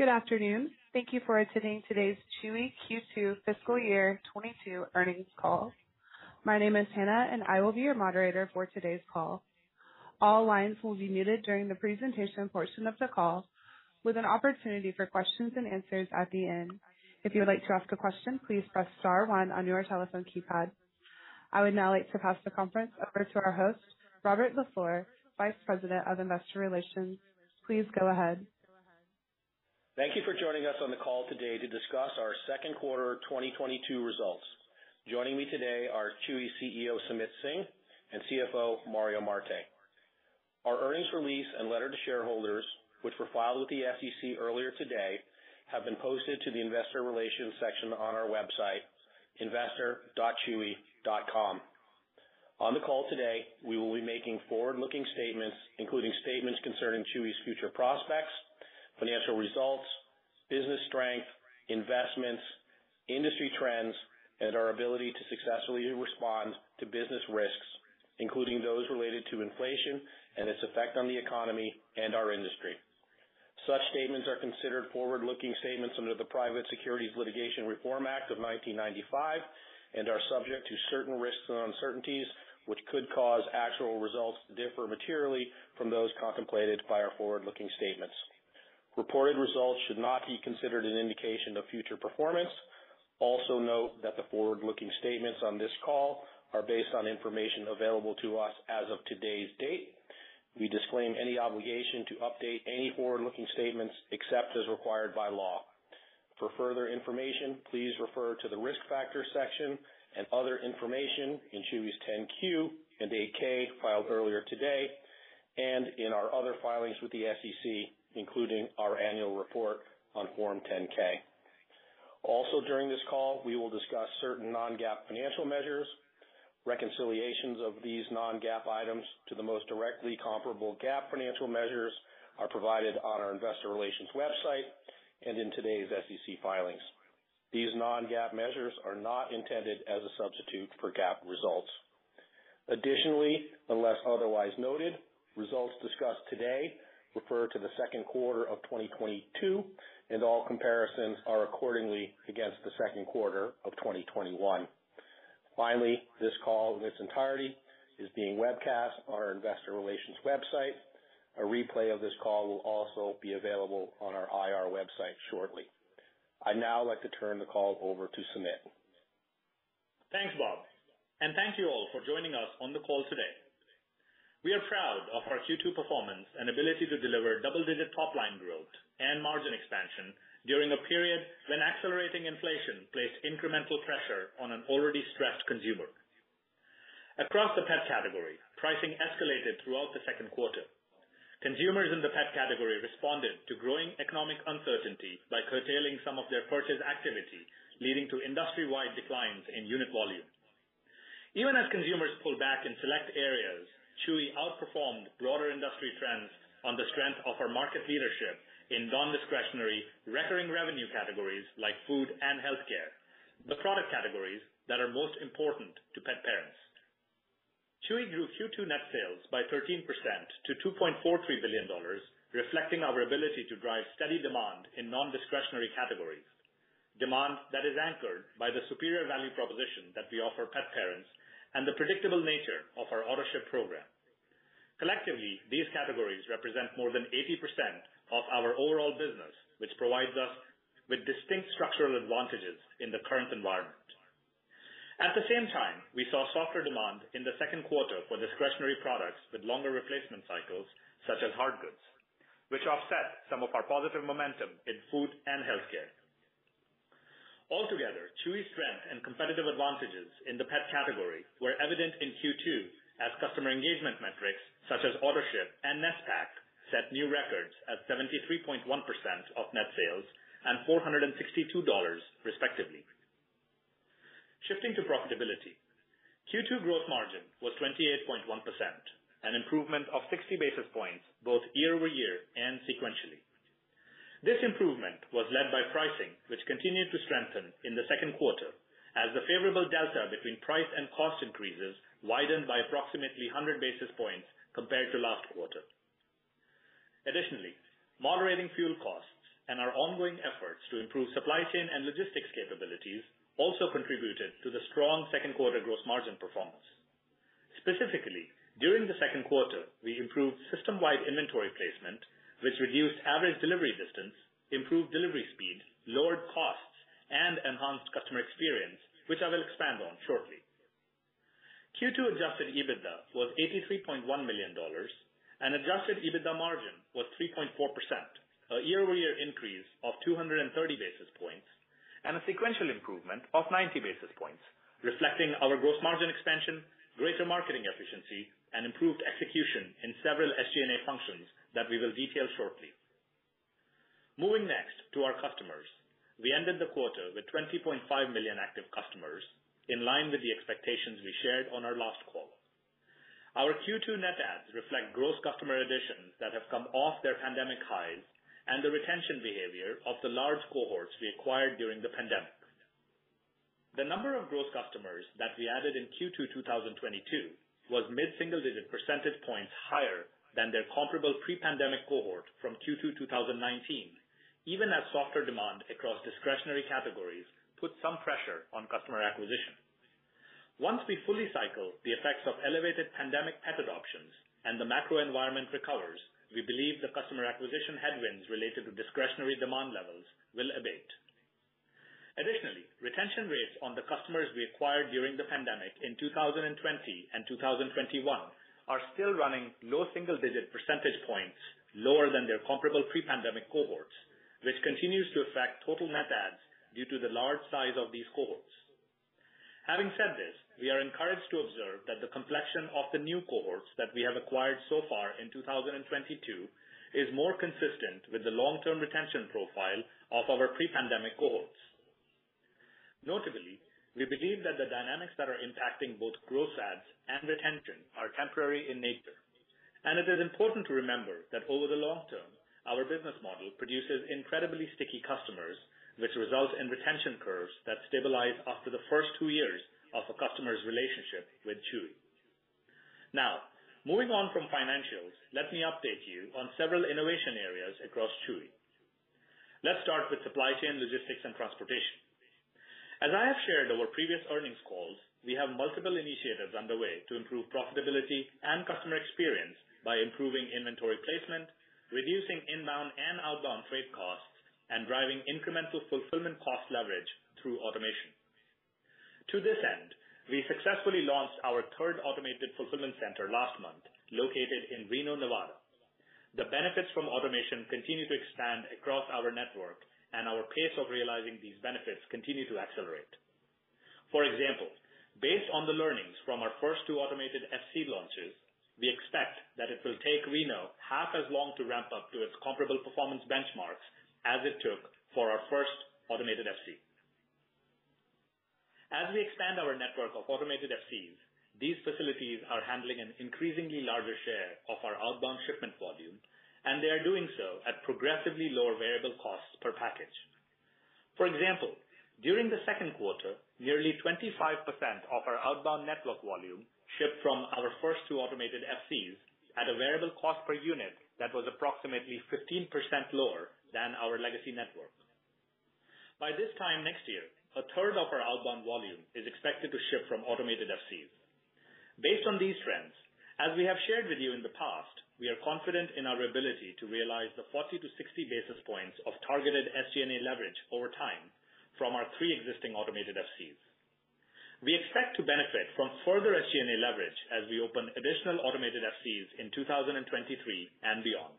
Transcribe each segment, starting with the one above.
Good afternoon. Thank you for attending today's Chewy Q2 fiscal year 2022 earnings call. My name is Hannah, and I will be your moderator for today's call. All lines will be muted during the presentation portion of the call, with an opportunity for questions and answers at the end. If you would like to ask a question, please press star one on your telephone keypad. I would now like to pass the conference over to our host, Robert LaFleur, Vice President of Investor Relations. Please go ahead. Thank you for joining us on the call today to discuss our second quarter 2022 results. Joining me today are Chewy CEO, Sumit Singh, and CFO, Mario Marte. Our earnings release and letter to shareholders, which were filed with the SEC earlier today, have been posted to the investor relations section on our website, investor.chewy.com. On the call today, we will be making forward-looking statements, including statements concerning Chewy's future prospects, financial results, business strength, investments, industry trends, and our ability to successfully respond to business risks, including those related to inflation and its effect on the economy and our industry. Such statements are considered forward-looking statements under the Private Securities Litigation Reform Act of 1995 and are subject to certain risks and uncertainties, which could cause actual results to differ materially from those contemplated by our forward-looking statements. Reported results should not be considered an indication of future performance. Also note that the forward-looking statements on this call are based on information available to us as of today's date. We disclaim any obligation to update any forward-looking statements except as required by law. For further information, please refer to the Risk Factors section and other information in Chewy's 10-Q and 8-K filed earlier today and in our other filings with the SEC, including our annual report on Form 10-K. Also, during this call, we will discuss certain non-GAAP financial measures. Reconciliations of these non-GAAP items to the most directly comparable GAAP financial measures are provided on our investor relations website and in today's SEC filings. These non-GAAP measures are not intended as a substitute for GAAP results. Additionally, unless otherwise noted, results discussed today refer to the second quarter of 2022, and all comparisons are accordingly against the second quarter of 2021. Finally, this call in its entirety is being webcast on our investor relations website. A replay of this call will also be available on our IR website shortly. I'd now like to turn the call over to Sumit. Thanks, Bob, and thank you all for joining us on the call today. We are proud of our Q2 performance and ability to deliver double-digit top-line growth and margin expansion during a period when accelerating inflation placed incremental pressure on an already stressed consumer. Across the pet category, pricing escalated throughout the second quarter. Consumers in the pet category responded to growing economic uncertainty by curtailing some of their purchase activity, leading to industry-wide declines in unit volume. Even as consumers pull back in select areas, Chewy outperformed broader industry trends on the strength of our market leadership in non-discretionary recurring revenue categories like food and healthcare, the product categories that are most important to pet parents. Chewy grew Q2 net sales by 13% to $2.43 billion, reflecting our ability to drive steady demand in non-discretionary categories, demand that is anchored by the superior value proposition that we offer pet parents and the predictable nature of our Autoship program. Collectively, these categories represent more than 80% of our overall business, which provides us with distinct structural advantages in the current environment. At the same time, we saw softer demand in the second quarter for discretionary products with longer replacement cycles, such as hard goods, which offset some of our positive momentum in food and healthcare. Altogether, Chewy's strength and competitive advantages in the pet category were evident in Q2 as customer engagement metrics such as Autoship and NSPAC set new records at 73.1% of net sales and $462 respectively. Shifting to profitability. Q2 gross margin was 28.1%, an improvement of 60 basis points both year-over-year and sequentially. This improvement was led by pricing, which continued to strengthen in the second quarter as the favorable delta between price and cost increases widened by approximately 100 basis points compared to last quarter. Additionally, moderating fuel costs and our ongoing efforts to improve supply chain and logistics capabilities also contributed to the strong second quarter gross margin performance. Specifically, during the second quarter, we improved system-wide inventory placement, which reduced average delivery distance, improved delivery speed, lowered costs, and enhanced customer experience, which I will expand on shortly. Q2 adjusted EBITDA was $83.1 million, and adjusted EBITDA margin was 3.4%, a year-over-year increase of 230 basis points and a sequential improvement of 90 basis points, reflecting our gross margin expansion, greater marketing efficiency, and improved execution in several SG&A functions that we will detail shortly. Moving next to our customers. We ended the quarter with 20.5 million active customers, in line with the expectations we shared on our last call. Our Q2 net adds reflect gross customer additions that have come off their pandemic highs and the retention behavior of the large cohorts we acquired during the pandemic. The number of gross customers that we added in Q2 2022 was mid-single-digit percentage points higher than their comparable pre-pandemic cohort from Q2 2019, even as softer demand across discretionary categories put some pressure on customer acquisition. Once we fully cycle the effects of elevated pandemic pet adoptions and the macro environment recovers, we believe the customer acquisition headwinds related to discretionary demand levels will abate. Additionally, retention rates on the customers we acquired during the pandemic in 2020 and 2021 are still running low single-digit percentage points lower than their comparable pre-pandemic cohorts, which continues to affect total net adds due to the large size of these cohorts. Having said this, we are encouraged to observe that the complexion of the new cohorts that we have acquired so far in 2022 is more consistent with the long-term retention profile of our pre-pandemic cohorts. Notably, we believe that the dynamics that are impacting both gross adds and retention are temporary in nature. And it is important to remember that over the long term, our business model produces incredibly sticky customers, which result in retention curves that stabilize after the first two years of a customer's relationship with Chewy. Now, moving on from financials, let me update you on several innovation areas across Chewy. Let's start with supply chain, logistics, and transportation. As I have shared over previous earnings calls, we have multiple initiatives underway to improve profitability and customer experience by improving inventory placement, reducing inbound and outbound freight costs, and driving incremental fulfillment cost leverage through automation. To this end, we successfully launched our third automated fulfillment center last month, located in Reno, Nevada. The benefits from automation continue to expand across our network, and our pace of realizing these benefits continue to accelerate. For example, based on the learnings from our first two automated FC launches, we expect that it will take Reno half as long to ramp up to its comparable performance benchmarks as it took for our first automated FC. As we expand our network of automated FCs, these facilities are handling an increasingly larger share of our outbound shipment volume, and they are doing so at progressively lower variable costs per package. For example, during the second quarter, nearly 25% of our outbound network volume shipped from our first two automated FCs at a variable cost per unit that was approximately 15% lower than our legacy network. By this time next year, a third of our outbound volume is expected to ship from automated FCs. Based on these trends, as we have shared with you in the past, we are confident in our ability to realize the 40-60 basis points of targeted SG&A leverage over time from our three existing automated FCs. We expect to benefit from further SG&A leverage as we open additional automated FCs in 2023 and beyond.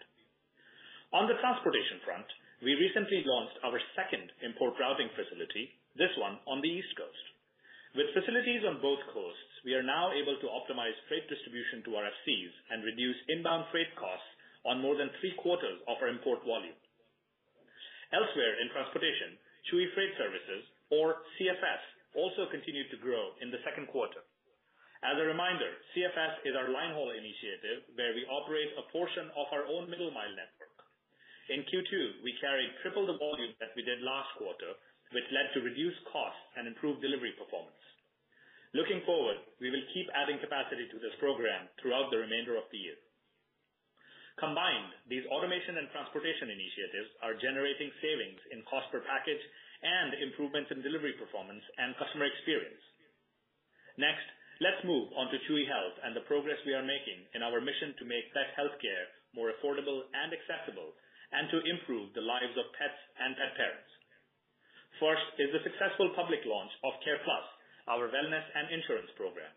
On the transportation front, we recently launched our second import routing facility, this one on the East Coast. With facilities on both coasts, we are now able to optimize freight distribution to our FCs and reduce inbound freight costs on more than three-quarters of our import volume. Elsewhere in transportation, Chewy Freight Services, or CFS, also continued to grow in the second quarter. As a reminder, CFS is our line haul initiative where we operate a portion of our own middle mile network. In Q2, we carried triple the volume that we did last quarter, which led to reduced costs and improved delivery performance. Looking forward, we will keep adding capacity to this program throughout the remainder of the year. Combined, these automation and transportation initiatives are generating savings in cost per package and improvements in delivery performance and customer experience. Next, let's move on to Chewy Health and the progress we are making in our mission to make pet healthcare more affordable and accessible, and to improve the lives of pets and pet parents. First is the successful public launch of CarePlus, our wellness and insurance program.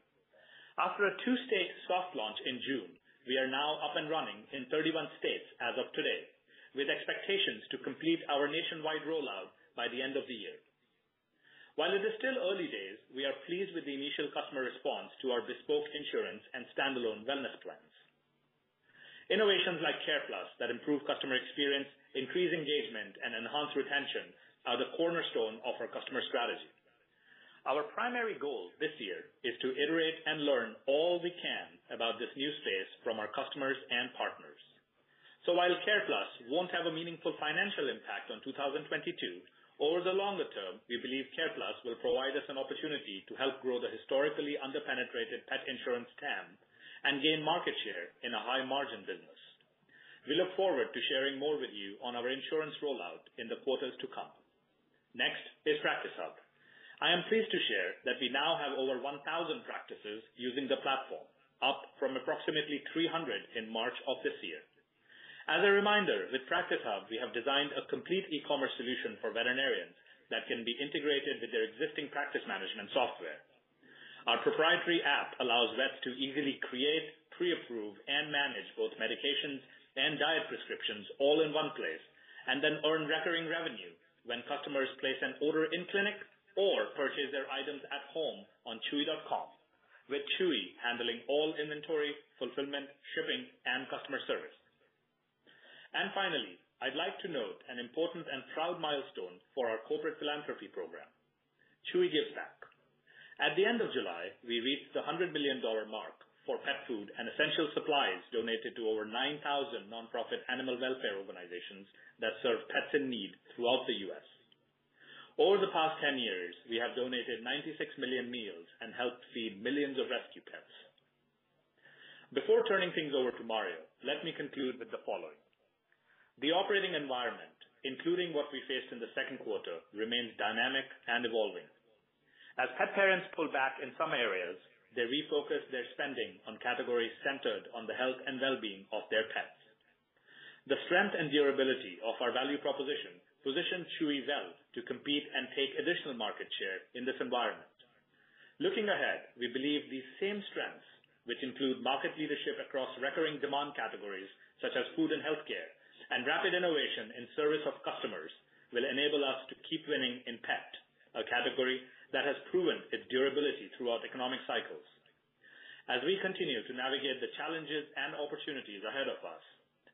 After a two-state soft launch in June, we are now up and running in 31 states as of today, with expectations to complete our nationwide rollout by the end of the year. While it is still early days, we are pleased with the initial customer response to our bespoke insurance and standalone wellness plans. Innovations like CarePlus that improve customer experience, increase engagement, and enhance retention are the cornerstone of our customer strategy. Our primary goal this year is to iterate and learn all we can about this new space from our customers and partners. So while CarePlus won't have a meaningful financial impact on 2022, over the longer term, we believe CarePlus will provide us an opportunity to help grow the historically under-penetrated pet insurance TAM and gain market share in a high-margin business. We look forward to sharing more with you on our insurance rollout in the quarters to come. Next is Practice Hub. I am pleased to share that we now have over 1,000 practices using the platform, up from approximately 300 in March of this year. As a reminder, with Practice Hub, we have designed a complete e-commerce solution for veterinarians that can be integrated with their existing practice management software. Our proprietary app allows vets to easily create, pre-approve, and manage both medications and diet prescriptions all in one place, and then earn recurring revenue when customers place an order in clinic or purchase their items at home on chewy.com, with Chewy handling all inventory, fulfillment, shipping, and customer service. And finally, I'd like to note an important and proud milestone for our corporate philanthropy program, Chewy Gives Back. At the end of July, we reached the $100 million mark for pet food and essential supplies donated to over 9,000 nonprofit animal welfare organizations that serve pets in need throughout the U.S. Over the past 10 years, we have donated 96 million meals and helped feed millions of rescue pets. Before turning things over to Mario, let me conclude with the following. The operating environment, including what we faced in the second quarter, remains dynamic and evolving. As pet parents pull back in some areas, they refocus their spending on categories centered on the health and well-being of their pets. The strength and durability of our value proposition positions Chewy well to compete and take additional market share in this environment. Looking ahead, we believe these same strengths, which include market leadership across recurring demand categories such as food and healthcare, and rapid innovation in service of customers, will enable us to keep winning in pet, a category that has proven its durability throughout economic cycles. As we continue to navigate the challenges and opportunities ahead of us,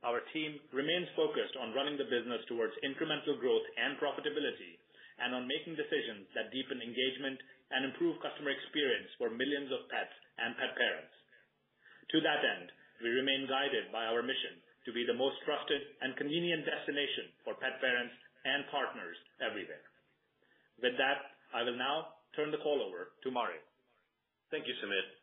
our team remains focused on running the business towards incremental growth and profitability, and on making decisions that deepen engagement and improve customer experience for millions of pets and pet parents. To that end, we remain guided by our mission to be the most trusted and convenient destination for pet parents and partners everywhere. With that, I will now turn the call over to Mario. Thank you, Sumit.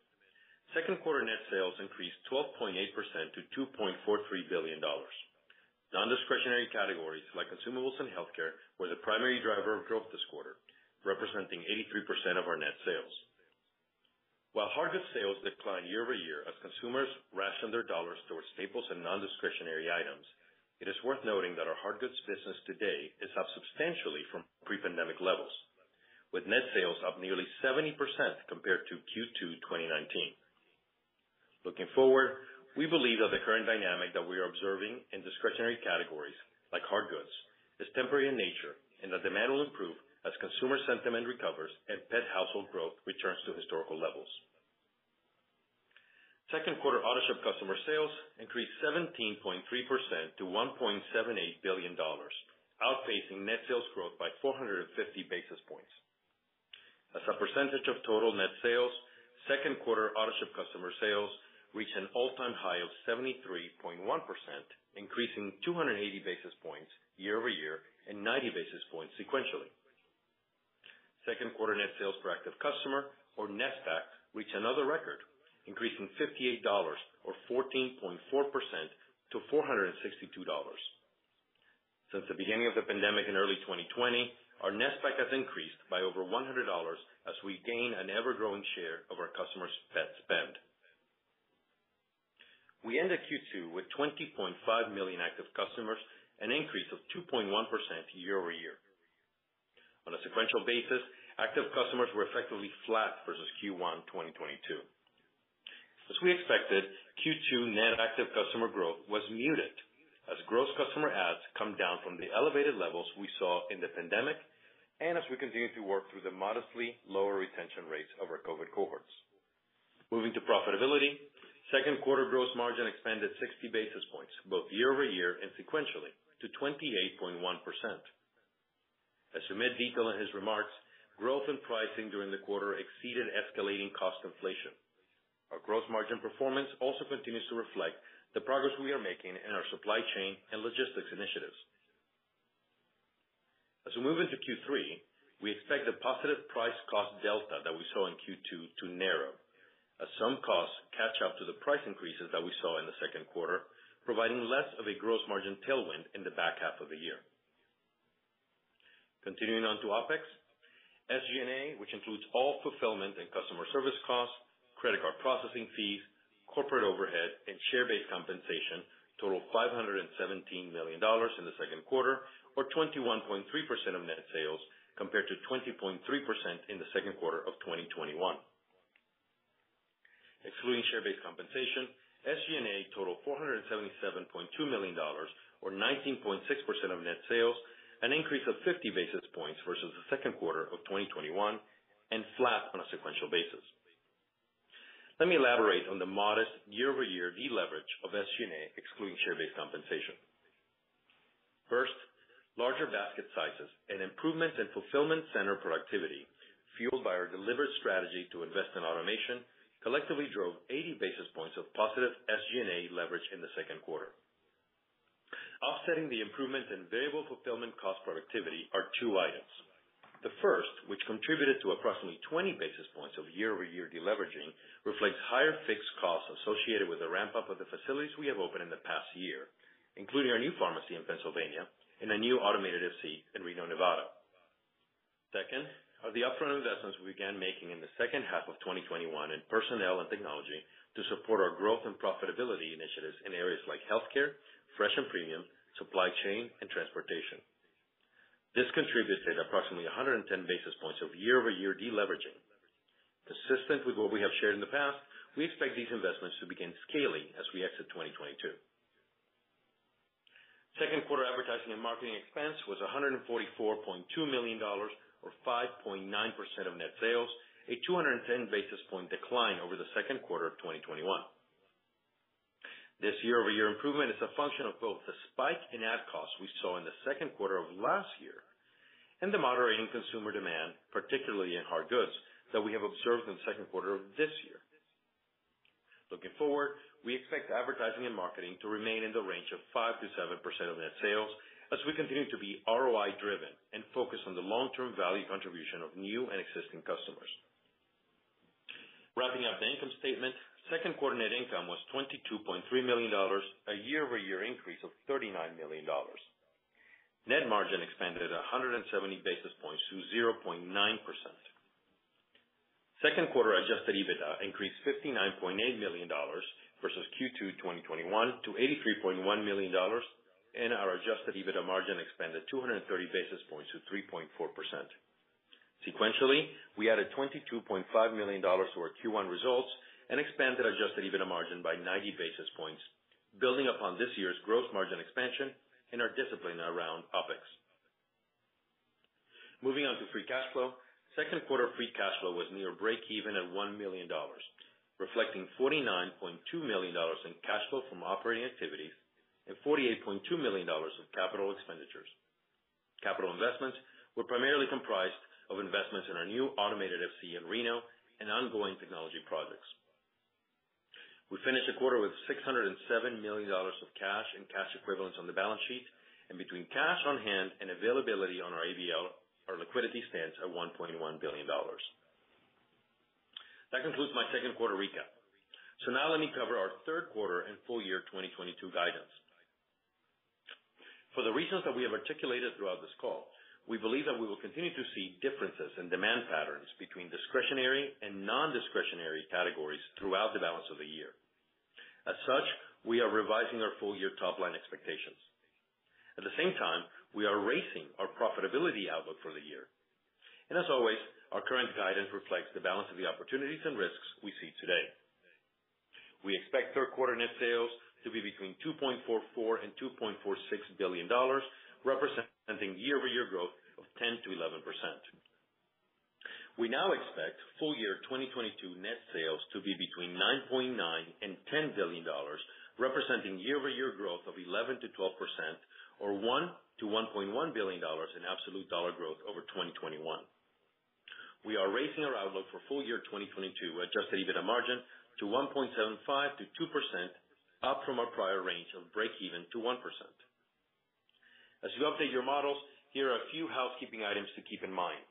Second quarter net sales increased 12.8% to $2.43 billion. Non-discretionary categories like consumables and healthcare were the primary driver of growth this quarter, representing 83% of our net sales. While hard goods sales declined year-over-year as consumers rationed their dollars towards staples and non-discretionary items, it is worth noting that our hard goods business today is up substantially from pre-pandemic levels, with net sales up nearly 70% compared to Q2 2019. Looking forward, we believe that the current dynamic that we are observing in discretionary categories like hard goods is temporary in nature, and that demand will improve as consumer sentiment recovers and pet household growth returns to historical levels. Second quarter Autoship customer sales increased 17.3% to $1.78 billion, outpacing net sales growth by 450 basis points. As a percentage of total net sales, second quarter Autoship customer sales reached an all-time high of 73.1%, increasing 280 basis points year-over-year and 90 basis points sequentially. Second quarter net sales per active customer, or NSPAC, reached another record, increasing $58 or 14.4% to $462. Since the beginning of the pandemic in early 2020, our NSPAC has increased by over $100 as we gain an ever-growing share of our customers' pet spend. We ended Q2 with 20.5 million active customers, an increase of 2.1% year-over-year. On a sequential basis, active customers were effectively flat versus Q1 2022. As we expected, Q2 net active customer growth was muted as gross customer adds come down from the elevated levels we saw in the pandemic and as we continue to work through the modestly lower retention rates of our COVID cohorts. Moving to profitability, second quarter gross margin expanded 60 basis points, both year-over-year and sequentially, to 28.1%. As Sumit detailed in his remarks, growth in pricing during the quarter exceeded escalating cost inflation. Our gross margin performance also continues to reflect the progress we are making in our supply chain and logistics initiatives. As we move into Q3, we expect the positive price cost delta that we saw in Q2 to narrow as some costs catch up to the price increases that we saw in the second quarter, providing less of a gross margin tailwind in the back half of the year. Continuing on to OpEx. SG&A, which includes all fulfillment and customer service costs, credit card processing fees, corporate overhead, and share-based compensation, totaled $517 million in the second quarter, or 21.3% of net sales, compared to 20.3% in the second quarter of 2021. Excluding share-based compensation, SG&A totaled $477.2 million, or 19.6% of net sales, an increase of 50 basis points versus the second quarter of 2021, and flat on a sequential basis. Let me elaborate on the modest year-over-year deleverage of SG&A, excluding share-based compensation. First, larger basket sizes and improvements in fulfillment center productivity, fueled by our deliberate strategy to invest in automation, collectively drove 80 basis points of positive SG&A leverage in the second quarter. Offsetting the improvement in variable fulfillment cost productivity are two items. The first, which contributed to approximately 20 basis points of year-over-year deleveraging, reflects higher fixed costs associated with the ramp-up of the facilities we have opened in the past year, including our new pharmacy in Pennsylvania and a new automated FC in Reno, Nevada. Second are the upfront investments we began making in the second half of 2021 in personnel and technology to support our growth and profitability initiatives in areas like healthcare, fresh and premium, supply chain, and transportation. This contributed approximately 110 basis points of year-over-year deleveraging. Consistent with what we have shared in the past, we expect these investments to begin scaling as we exit 2022. Second quarter advertising and marketing expense was $144.2 million, or 5.9% of net sales, a 210 basis point decline over the second quarter of 2021. This year-over-year improvement is a function of both the spike in ad costs we saw in the second quarter of last year and the moderating consumer demand, particularly in hard goods, that we have observed in the second quarter of this year. Looking forward, we expect advertising and marketing to remain in the range of 5%-7% of net sales as we continue to be ROI driven and focused on the long-term value contribution of new and existing customers. Wrapping up the income statement, second quarter net income was $22.3 million, a year-over-year increase of $39 million. Net margin expanded 170 basis points to 0.9%. Second quarter adjusted EBITDA increased $59.8 million versus Q2 2021 to $83.1 million, and our adjusted EBITDA margin expanded 230 basis points to 3.4%. Sequentially, we added $22.5 million to our Q1 results and expanded adjusted EBITDA margin by 90 basis points, building upon this year's gross margin expansion and our discipline around OpEx. Moving on to free cash flow. Second quarter free cash flow was near breakeven at $1 million, reflecting $49.2 million in cash flow from operating activities and $48.2 million of capital expenditures. Capital investments were primarily comprised of investments in our new automated FC in Reno and ongoing technology projects. We finished the quarter with $607 million of cash and cash equivalents on the balance sheet, and between cash on hand and availability on our ABL, our liquidity stands at $1.1 billion. That concludes my second quarter recap. So now let me cover our third quarter and full year 2022 guidance. For the reasons that we have articulated throughout this call, we believe that we will continue to see differences in demand patterns between discretionary and non-discretionary categories throughout the balance of the year. As such, we are revising our full year top line expectations. At the same time, we are raising our profitability outlook for the year. And as always, our current guidance reflects the balance of the opportunities and risks we see today. We expect third quarter net sales to be between $2.44 billion and $2.46 billion, representing year-over-year growth of 10%-11%. We now expect full year 2022 net sales to be between $9.9 billion and $10 billion, representing year-over-year growth of 11%-12% or $1 billion-$1.1 billion in absolute dollar growth over 2021. We are raising our outlook for full year 2022 adjusted EBITDA margin to 1.75%-2%, up from our prior range of breakeven to 1%. As you update your models, here are a few housekeeping items to keep in mind.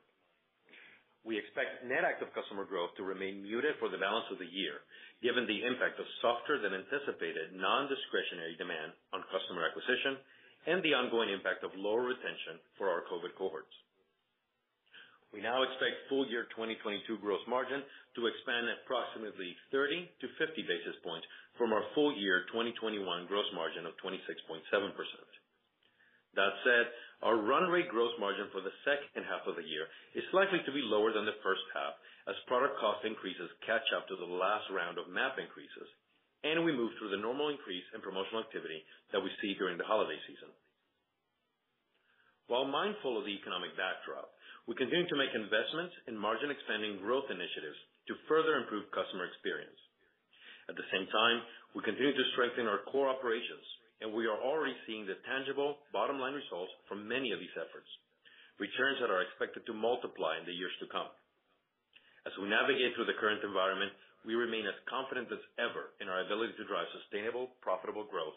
We expect net active customer growth to remain muted for the balance of the year, given the impact of softer than anticipated non-discretionary demand on customer acquisition and the ongoing impact of lower retention for our COVID cohorts. We now expect full year 2022 gross margin to expand approximately 30-50 basis points from our full year 2021 gross margin of 26.7%. That said, our run rate gross margin for the second half of the year is likely to be lower than the first half as product cost increases catch up to the last round of MAP increases, and we move through the normal increase in promotional activity that we see during the holiday season. While mindful of the economic backdrop, we continue to make investments in margin expanding growth initiatives to further improve customer experience. At the same time, we continue to strengthen our core operations, and we are already seeing the tangible bottom line results from many of these efforts, returns that are expected to multiply in the years to come. As we navigate through the current environment, we remain as confident as ever in our ability to drive sustainable, profitable growth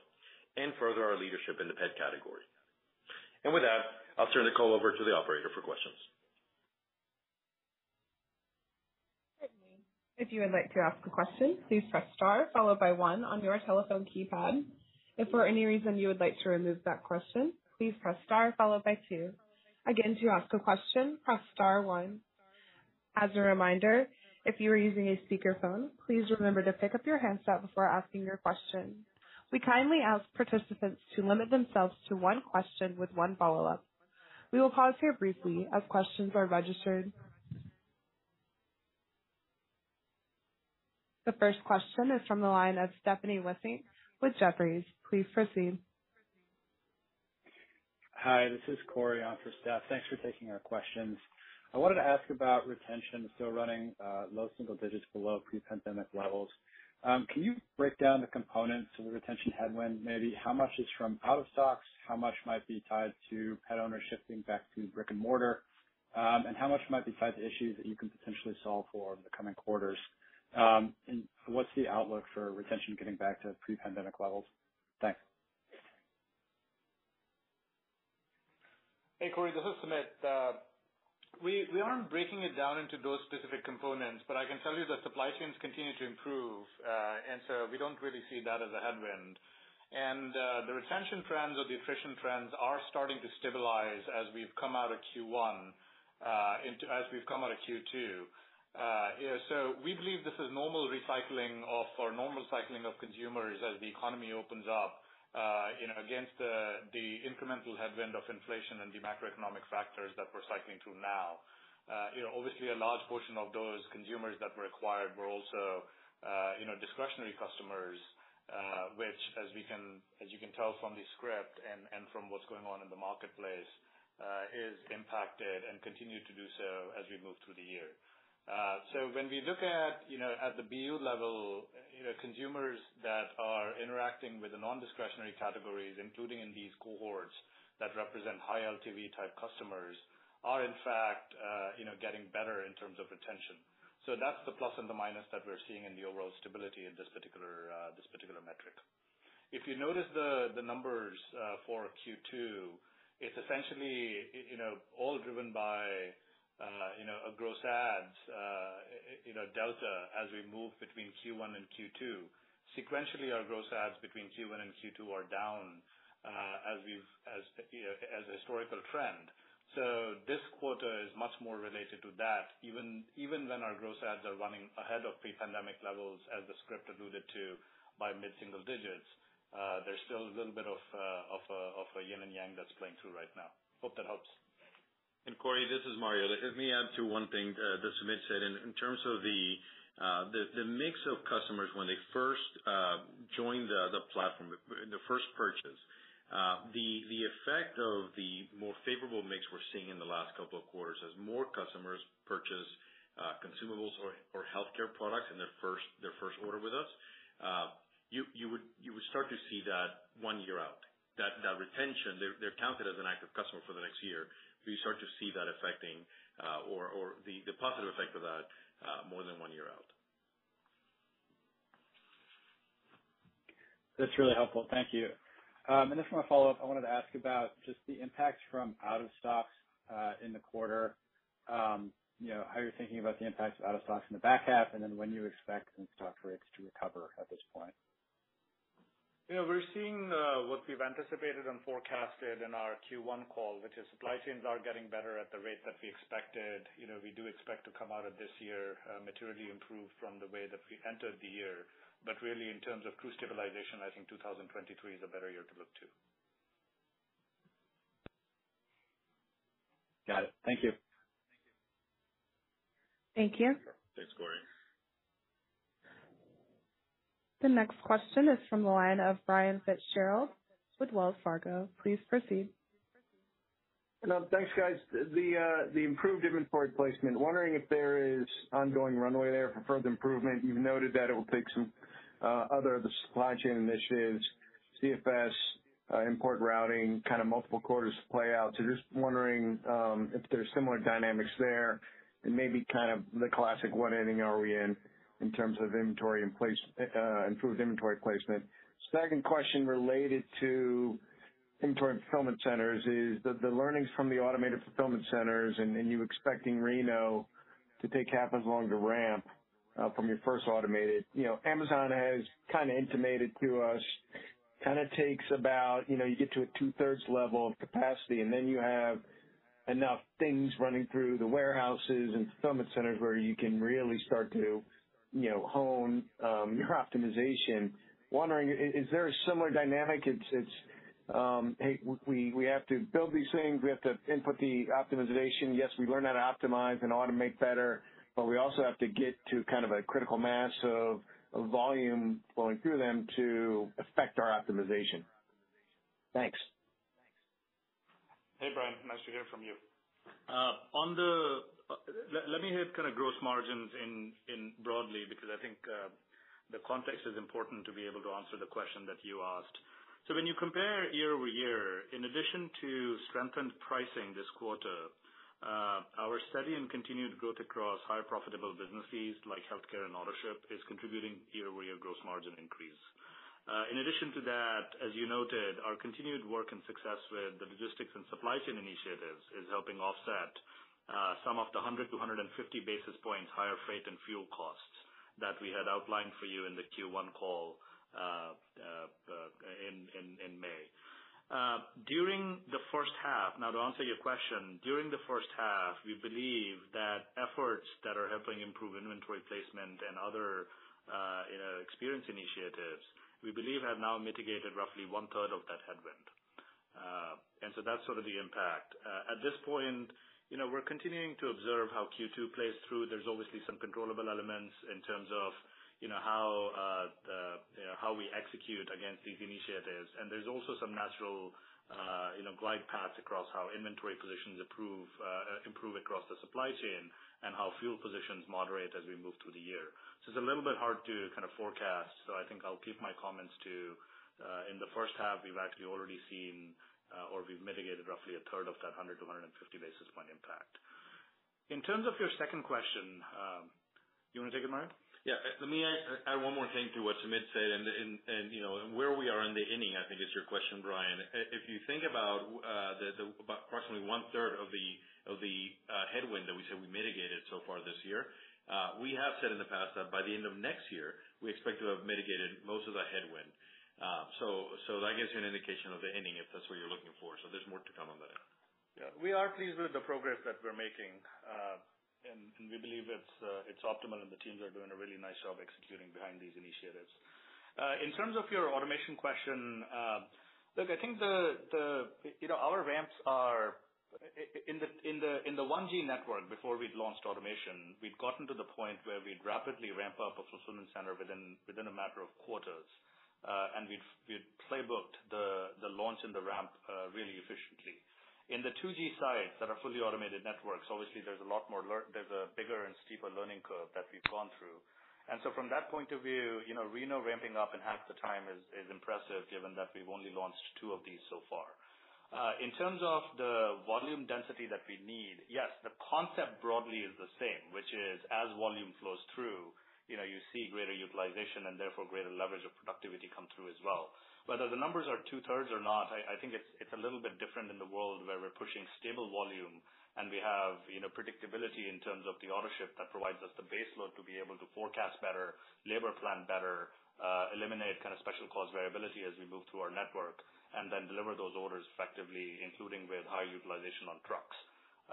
and further our leadership in the pet category. And with that, I'll turn the call over to the operator for questions. If you would like to ask a question, please press star followed by one on your telephone keypad. If for any reason you would like to remove that question, please press star followed by two. Again, to ask a question, press star one. As a reminder, if you are using a speakerphone, please remember to pick up your handset before asking your question. We kindly ask participants to limit themselves to one question with one follow-up. We will pause here briefly as questions are registered. The first question is from the line of Stephanie Wissink with Jefferies. Please proceed. Hi, this is Corey on for Steph. Thanks for taking our questions. I wanted to ask about retention still running uh, low single digits below pre-pandemic levels. Um, can you break down the components of the retention headwind? Maybe how much is from out of stocks, how much might be tied to pet owners shifting back to brick and mortar, um, and how much might be tied to issues that you can potentially solve for in the coming quarters? And what's the outlook for retention getting back to pre-pandemic levels? Thanks. Hey, Corey, this is Sumit. We we aren't breaking it down into those specific components, but I can tell you that supply chains continue to improve, and so we don't really see that as a headwind. And uh the retention trends or the attrition trends are starting to stabilize as we've come out of Q1 uh into as we've come out of Q2. Uh, we believe this is normal recycling of or normal cycling of consumers as the economy opens up, uh, you know, against the incremental headwind of inflation and the macroeconomic factors that we're cycling through now. Uh, you know, obviously a large portion of those consumers that were acquired were also, you know, discretionary customers, which as we can as you can tell from the script and from what's going on in the marketplace, is impacted and continue to do so as we move through the year. When we look at, you know, at the BU level, you know, consumers that are interacting with the non-discretionary categories, including in these cohorts that represent high LTV type customers, are in fact, uh, you know, getting better in terms of retention. So that's the plus and the minus that we're seeing in the overall stability in this particular uh, this particular metric. If you notice the numbers uh, for Q2, it's essentially, you know, all driven by Uh, you know, a gross adds, uh, you know, delta as we move between Q1 and Q2. Sequentially, our gross adds between Q1 and Q2 are down, uh, as we've, you know, as a historical trend. So this quarter is much more related to that. Even even when our gross adds are running ahead of pre-pandemic levels, as the script alluded to, by mid-single digits, there's still a little bit of of a yin and yang that's playing through right now. Hope that helps. Cory, this is Mario. Let me add to one thing that Sumit said. In terms of the uh the mix of customers when they first join the platform, the first purchase, uh the effect of the more favorable mix we're seeing in the last couple of quarters as more customers purchase consumables or or healthcare products in their first order with us, uh you you would you would start to see that one year out. That that retention, they're counted as an active customer for the next year. You start to see that affecting uh, or or the positive effect of that uh, more than one year out. That's really helpful. Thank you. Um, and then for my follow-up, I wanted to ask about just the impact from out of stocks uh, in the quarter. Um, you know, how you're thinking about the impact of out of stocks in the back half, and then when you expect in-stock rates to recover at this point. You know, we're seeing uh, what we've anticipated and forecasted in our Q1 call, which is supply chains are getting better at the rate that we expected. You know, we do expect to come out of this year uh, materially improved from the way that we entered the year. But really, in terms of true stabilization, I think 2023 is a better year to look to. Got it. Thank you. Thank you. Thanks, Cory. The next question is from the line of Brian Fitzgerald with Wells Fargo. Please proceed. Thanks, guys. Uh, the improved inventory placement, wondering if there is ongoing runway there for further improvement. You've noted that it will take some uh, other of the supply chain initiatives, CFS, uh, import routing, kind of multiple quarters to play out. So just wondering um, if there's similar dynamics there and maybe kind of the classic what inning are we in terms of inventory in place, uh, improved inventory placement. Second question related to inventory fulfillment centers is the learnings from the automated fulfillment centers and you expecting Reno to take half as long to ramp uh, from your first automated. You know, Amazon has kind of intimated to us, kind of takes about, you know, you get to a two-thirds level of capacity, and then you have enough things running through the warehouses and fulfillment centers where you can really start to, you know, hone your optimization. Wondering, is there a similar dynamic? It's it's um hey, we we have to build these things, we have to input the optimization. Yes, we learn how to optimize and automate better, but we also have to get to kind of a critical mass of volume flowing through them to affect our optimization. Thanks. Hey, Brian. Nice to hear from you. Let me hit kind of gross margins in broadly, because I think uh, the context is important to be able to answer the question that you asked. So when you compare year-over-year, in addition to strengthened pricing this quarter, uh, our steady and continued growth across higher profitable businesses like healthcare and Autoship is contributing year-over-year gross margin increase. Uh, in addition to that, as you noted, our continued work and success with the logistics and supply chain initiatives is helping offset Uh, some of the 100-150 basis points higher freight and fuel costs that we had outlined for you in the Q1 call uh, uh, in in May. During the first half. Now, to answer your question, during the first half, we believe that efforts that are helping improve inventory placement and other, you know, experience initiatives, we believe have now mitigated roughly one-third of that headwind. And so that's sort of the impact. At this point, you know, we're continuing to observe how Q2 plays through. There's obviously some controllable elements in terms of, you know, how how we execute against these initiatives. And there's also some natural, uh, you know, glide paths across how inventory positions improve uh, improve across the supply chain and how fuel positions moderate as we move through the year. So it's a little bit hard to kind of forecast. So I think I'll keep my comments to, uh, in the first half, we've actually already seen, Uh, or we've mitigated roughly a third of that 100 to 150 basis point impact. In terms of your second question, um, you wanna take it, Mario? Yeah. Uh, let me add one more thing to what Sumit said and, you know, where we are in the inning, I think is your question, Brian. Uh, if you think about approximately one-third of the of the uh headwind that we said we mitigated so far this year, we have said in the past that by the end of next year, we expect to have mitigated most of the headwind. Um, that gives you an indication of the inning, if that's what you're looking for. So there's more to come on that end. Yeah. We are pleased with the progress that we're making, uh, and we believe it's uh, it's optimal, and the teams are doing a really nice job executing behind these initiatives. Uh, in terms of your automation question, look, I think the the you know, our ramps are in the in the in the 1G network before we'd launched automation, we'd gotten to the point where we'd rapidly ramp up a fulfillment center within within a matter of quarters. Uh, and we'd playbooked the launch and the ramp uh, really efficiently. In the 2G sites that are fully automated networks, obviously there's a lot more there's a bigger and steeper learning curve that we've gone through. And so from that point of view, you know, Reno ramping up in half the time is impressive given that we've only launched two of these so far. Uh, in terms of the volume density that we need, yes, the concept broadly is the same, which is as volume flows through, you know, you see greater utilization and therefore greater leverage of productivity come through as well. Whether the numbers are two-thirds or not, I think it's it's a little bit different in the world where we're pushing stable volume and we have, you know, predictability in terms of the Autoship that provides us the base load to be able to forecast better, labor plan better, uh, eliminate kind of special cause variability as we move through our network, and then deliver those orders effectively, including with high utilization on trucks.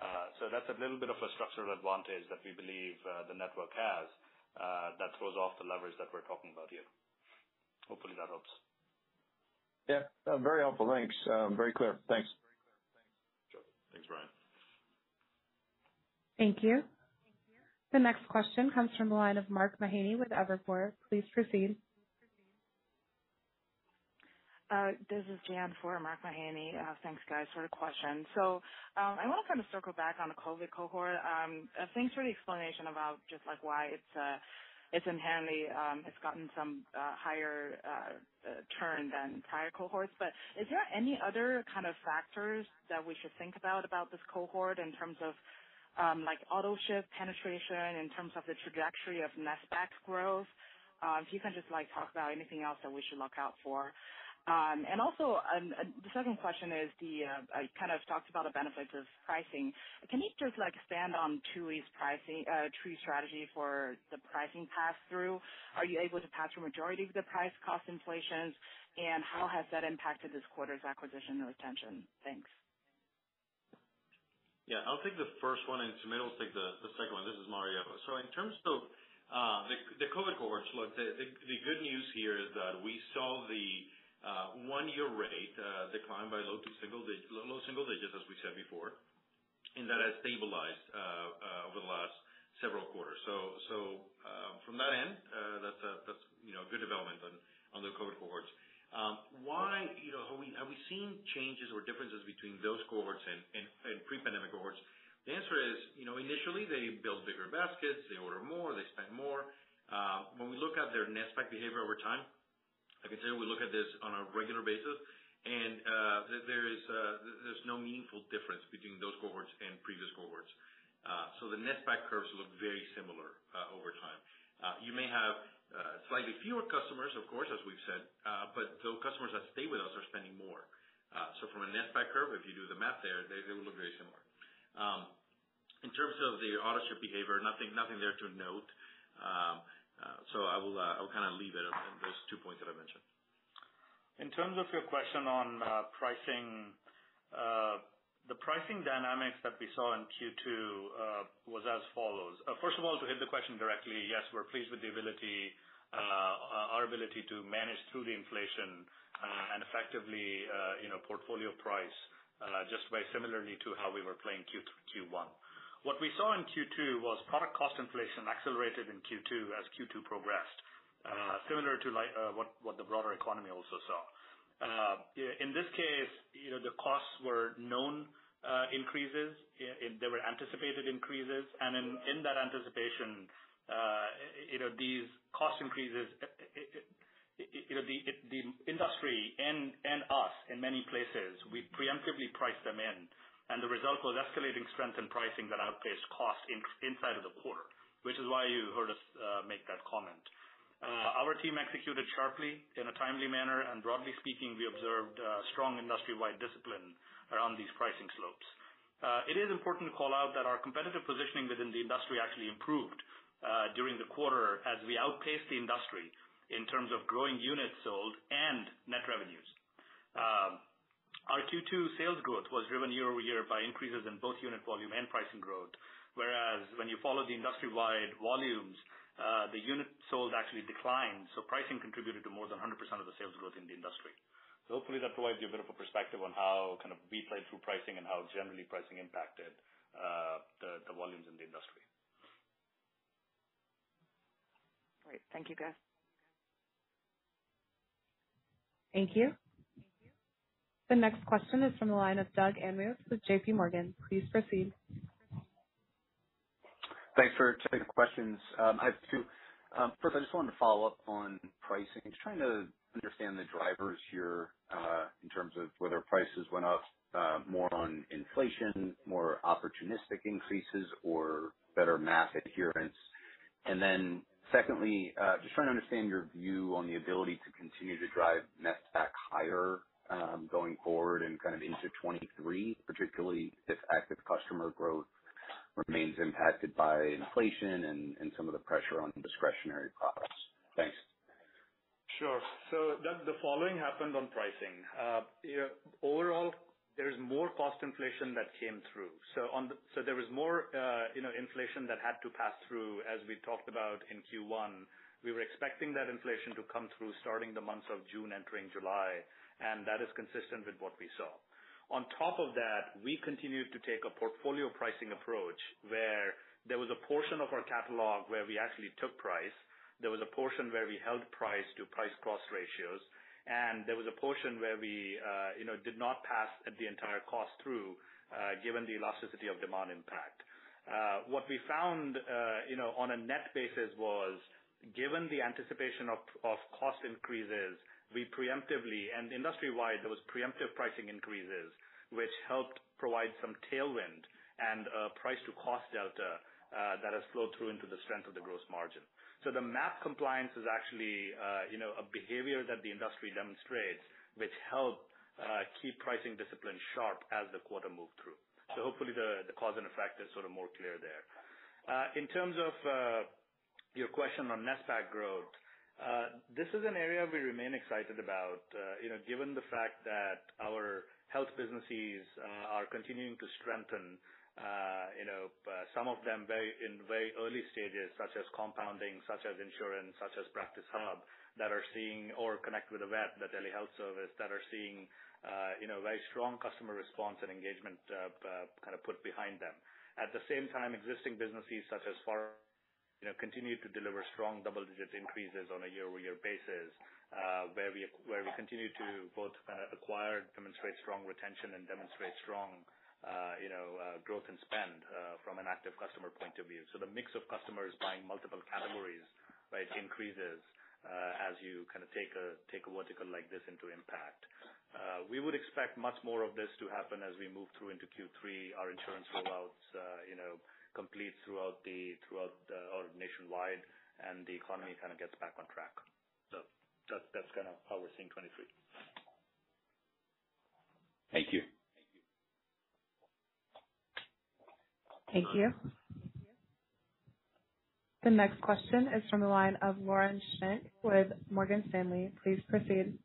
Uh, so that's a little bit of a structural advantage that we believe uh, the network has Uh, that throws off the leverage that we're talking about here. Hopefully that helps. Yeah. Uh, very helpful. Thanks. Um, very clear. Thanks. Sure. Thanks, Brian. Thank you. The next question comes from the line of Mark Mahaney with Evercore. Please proceed. Uh, this is Jan for Mark Mahaney. Uh, thanks, guys, for the question. So um I wanna kind of circle back on the COVID cohort. Um, uh, thanks for the explanation about just like why it's inherently um, it's gotten some higher churn than prior cohorts. But is there any other kind of factors that we should think about about this cohort in terms of um, like Autoship penetration, in terms of the trajectory of NSPAC growth? If you can just like talk about anything else that we should look out for. Um, also, um, uh, the second question is you uh, kind of talked about the benefits of pricing. Can you just like expand on Chewy's pricing, uh, Chewy strategy for the pricing pass-through? Are you able to pass through majority of the price cost inflations? And how has that impacted this quarter's acquisition and retention? Thanks. Yeah. I'll take the first one, and Sumit will take the second one. This is Mario. So in terms of the COVID cohorts, look, the the good news here is that we saw the Uh, one-year rate uh, declined by low single digits, as we said before, and that has stabilized uh, over the last several quarters. So um, from that end, that's you know, a good development on the COVID cohorts. Um, why, you know, have we seen changes or differences between those cohorts and pre-pandemic cohorts? The answer is, you know, initially they build bigger baskets, they order more, they spend more. When we look at their NSPAC behavior over time, I can tell you we look at this on a regular basis, and uh uh there's no meaningful difference between those cohorts and previous cohorts. Uh, so the NSPAC curves look very similar uh, over time. Uh, you may have slightly fewer customers, of course, as we've said, but those customers that stay with us are spending more. So from a NSPAC curve, if you do the math there, they will look very similar. Um, in terms of the Autoship behavior, nothing nothing there to note. Um, Uh, I will uh I'll kind of leave it at those two points that I mentioned. In terms of your question on uh, pricing, uh, the pricing dynamics that we saw in Q2 was as follows. First of all, to hit the question directly, yes, we're pleased with the ability, uh uh our ability to manage through the inflation and effectively, you know, portfolio price just very similarly to how we were playing Q1. What we saw in Q2 was product cost inflation accelerated in Q2 as Q2 progressed, uh, similar to like uh, what the broader economy also saw. Uh, in this case, you know, the costs were known increases. They were anticipated increases. And in that anticipation, you know, these cost increases, you know, the the industry and and us in many places, we preemptively priced them in, and the result was escalating strength in pricing that outpaced cost inside of the quarter, which is why you heard us uh, make that comment. Uh, our team executed sharply in a timely manner, and broadly speaking, we observed uh, strong industry-wide discipline around these pricing slopes. It is important to call out that our competitive positioning within the industry actually improved during the quarter as we outpaced the industry in terms of growing units sold and net revenues. Um, Our Q2 sales growth was driven year-over-year by increases in both unit volume and pricing growth. Whereas when you follow the industry-wide volumes, uh, the units sold actually declined, so pricing contributed to more than 100% of the sales growth in the industry. So hopefully that provides you a bit of a perspective on how kind of we played through pricing and how generally pricing impacted uh, the volumes in the industry. Great. Thank you, guys. Thank you. The next question is from the line of Doug Anmuth with JPMorgan. Please proceed. Thanks for taking the questions. Um, I have two. Um, first, I just wanted to follow up on pricing. Just trying to understand the drivers here, uh, in terms of whether prices went up, uh, more on inflation, more opportunistic increases or better MAP adherence. And then secondly, uh, just trying to understand your view on the ability to continue to drive NSPAC higher, Um, going forward and kind of into 2023, particularly if active customer growth remains impacted by inflation and some of the pressure on discretionary products. Thanks. Sure. So Doug, the following happened on pricing. Uh, know, overall, there's more cost inflation that came through. So on so there was more, uh, you know, inflation that had to pass through, as we talked about in Q1. We were expecting that inflation to come through starting the months of June, entering July, and that is consistent with what we saw. On top of that, we continued to take a portfolio pricing approach, where there was a portion of our catalog where we actually took price. There was a portion where we held price to price cost ratios, and there was a portion where we, uh, you know, did not pass the entire cost through, uh, given the elasticity of demand impact. Uh, what we found, you know, on a net basis was, given the anticipation of cost increases, we preemptively and industry-wide, there was preemptive pricing increases, which helped provide some tailwind and a price to cost delta uh, that has flowed through into the strength of the gross margin. So the MAP compliance is actually, uh, you know, a behavior that the industry demonstrates, which helped uh, keep pricing discipline sharp as the quarter moved through. So hopefully the the cause and effect is sort of more clear there. In terms of your question on NSPAC growth, this is an area we remain excited about, uh, you know, given the fact that our health businesses uh, are continuing to strengthen, uh, you know, some of them very in very early stages, such as compounding, such as insurance, such as Practice Hub, that are seeing or Connect with a Vet, the telehealth service, that are seeing, you know, very strong customer response and engagement, kind of put behind them. At the same time, existing businesses such as Pharmacy, you know, continue to deliver strong double-digit increases on a year-over-year basis, uh where we where we continue to both uh, acquire, demonstrate strong retention and demonstrate strong, uh, you know, uh, growth and spend, from an active customer point of view. So the mix of customers buying multiple categories, right, increases, as you kind of take a take a vertical like this into impact. We would expect much more of this to happen as we move through into Q3. Our insurance rollouts, you know, complete throughout or nationwide, and the economy kind of gets back on track. So that's kind of how we're seeing 2023. Thank you. Thank you. The next question is from the line of Lauren Schenk with Morgan Stanley. Please proceed.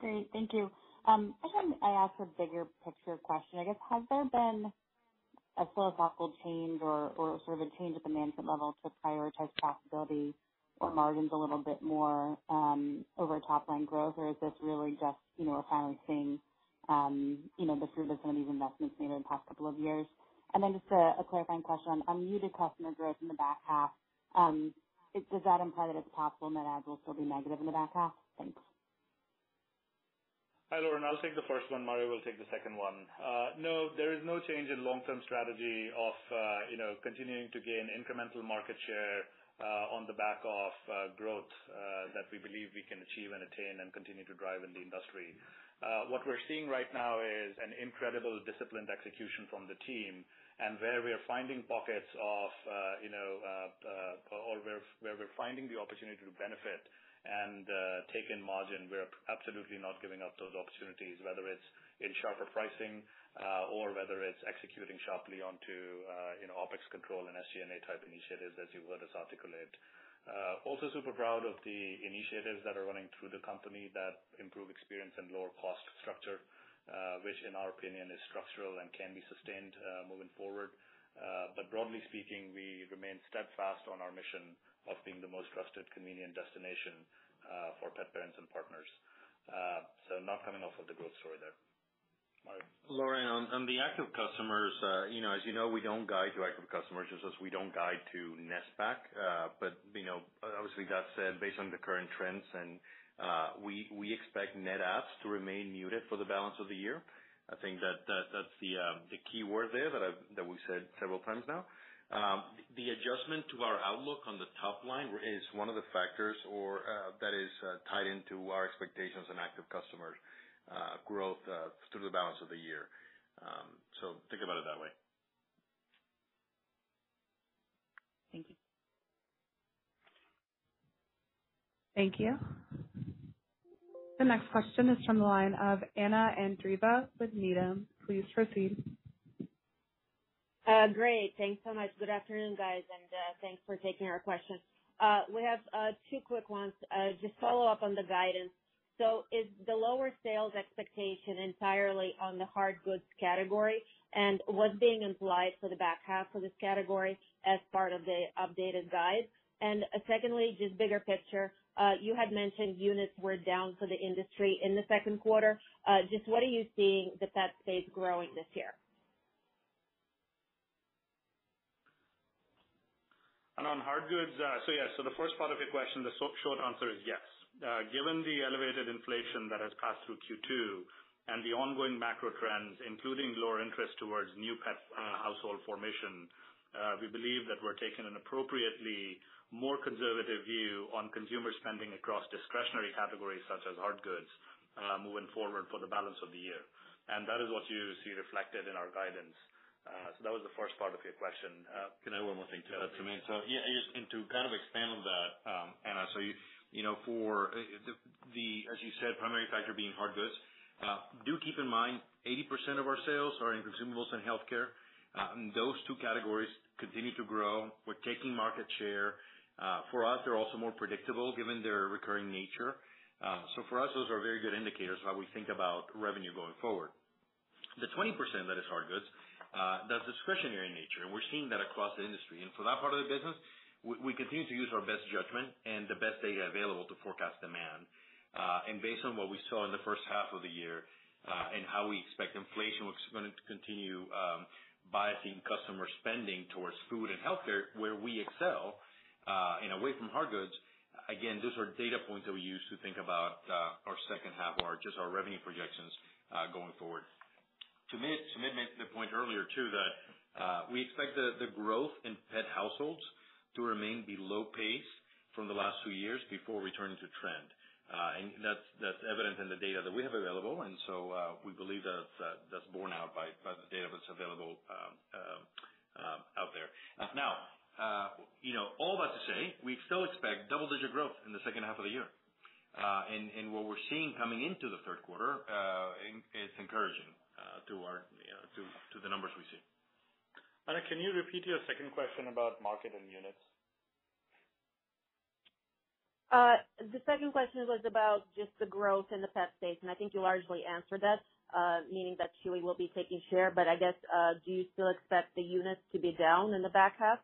Great. Thank you. Um, I just wanted to ask a bigger picture question. I guess, has there been a philosophical change or or sort of a change at the management level to prioritize profitability or margins a little bit more um, over top line growth? Or is this really just, you know, we're finally seeing, um, you know, the fruit of some of these investments made in the past couple of years? And then just a clarifying question on muted customer growth in the back half. Um, does that imply that it's possible net adds will still be negative in the back half? Thanks. Hi, Lauren. I'll take the first one. Mario will take the second one. Uh, no, there is no change in long-term strategy of, uh, you know, continuing to gain incremental market share, uh, on the back of, growth, that we believe we can achieve and attain and continue to drive in the industry. What we're seeing right now is an incredible disciplined execution from the team, and where we are finding pockets of, you know, or where where we're finding the opportunity to benefit and uh, take in margin, we're absolutely not giving up those opportunities, whether it's in sharper pricing, uh, or whether it's executing sharply onto, uh, you know, OpEx control and SG&A type initiatives, as you heard us articulate. Also super proud of the initiatives that are running through the company that improve experience and lower cost structure, which in our opinion is structural and can be sustained, moving forward. Uh but broadly speaking, we remain steadfast on our mission of being the most trusted, convenient destination for pet parents and partners. Uh so not coming off of the growth story there. Lauren, on the active customers, you know, as you know, we don't guide to active customers, just as we don't guide to NSPAC. You know, obviously that said, based on the current trends and uh we we expect net adds to remain muted for the balance of the year. I think that that's the the key word there that that we've said several times now. Um, the adjustment to our outlook on the top line is one of the factors or uh, that is uh, tied into our expectations on active customer uh, growth through the balance of the year. Um so think about it that way. Thank you. Thank you. The next question is from the line of Anna Andreeva with Needham. Please proceed. Uh, great. Thanks so much. Good afternoon, guys, and uh, thanks for taking our questions. Uh, we have two quick ones. Just follow up on the guidance. So is the lower sales expectation entirely on the hard goods category? And what's being implied for the back half of this category as part of the updated guide? And secondly, just bigger picture, you had mentioned units were down for the industry in the second quarter. Just what are you seeing the pet space growing this year? On hard goods, uh, yes. the first part of your question, the short answer is yes. Uh, given the elevated inflation that has passed through Q2 and the ongoing macro trends, including lower interest towards new pet uh, household formation, we believe that we're taking an appropriately more conservative view on consumer spending across discretionary categories such as hard goods, moving forward for the balance of the year. And that is what you see reflected in our guidance. So that was the first part of your question. Uh, Can I add one more thing to that, So Yeah, just to kind of expand on that, um, Anna, so you you know, for uh, the, as you said, primary factor being hard goods, uh, do keep in mind 80% of our sales are in consumables and healthcare. Those two categories continue to grow. We're taking market share. For us, they're also more predictable given their recurring nature. So for us, those are very good indicators of how we think about revenue going forward. The 20% that is hard goods, Uh, that's discretionary in nature, and we're seeing that across the industry. And for that part of the business, we continue to use our best judgment and the best data available to forecast demand. Uh and based on what we saw in the first half of the year, uh, and how we expect inflation was going to continue um, biasing customer spending towards food and healthcare, where we excel, uh, and away from hard goods, again, those are data points that we use to think about our second half or just our revenue projections going forward. Sumit made the point earlier too that uh, we expect the growth in pet households to remain below pace from the last two years before returning to trend. Uh, and that's that's evident in the data that we have available. And so uh, we believe that that's borne out by by the data that's available um, um, out there. Now, you know, all that to say, we still expect double-digit growth in the second half of the year. Uh and and what we're seeing coming into the third quarter is encouraging to our, to the numbers we see. Anna, can you repeat your second question about market and units? Uh, the second question was about just the growth in the pet space, and I think you largely answered that, uh, meaning that Chewy will be taking share. But I guess, uh, do you still expect the units to be down in the back half?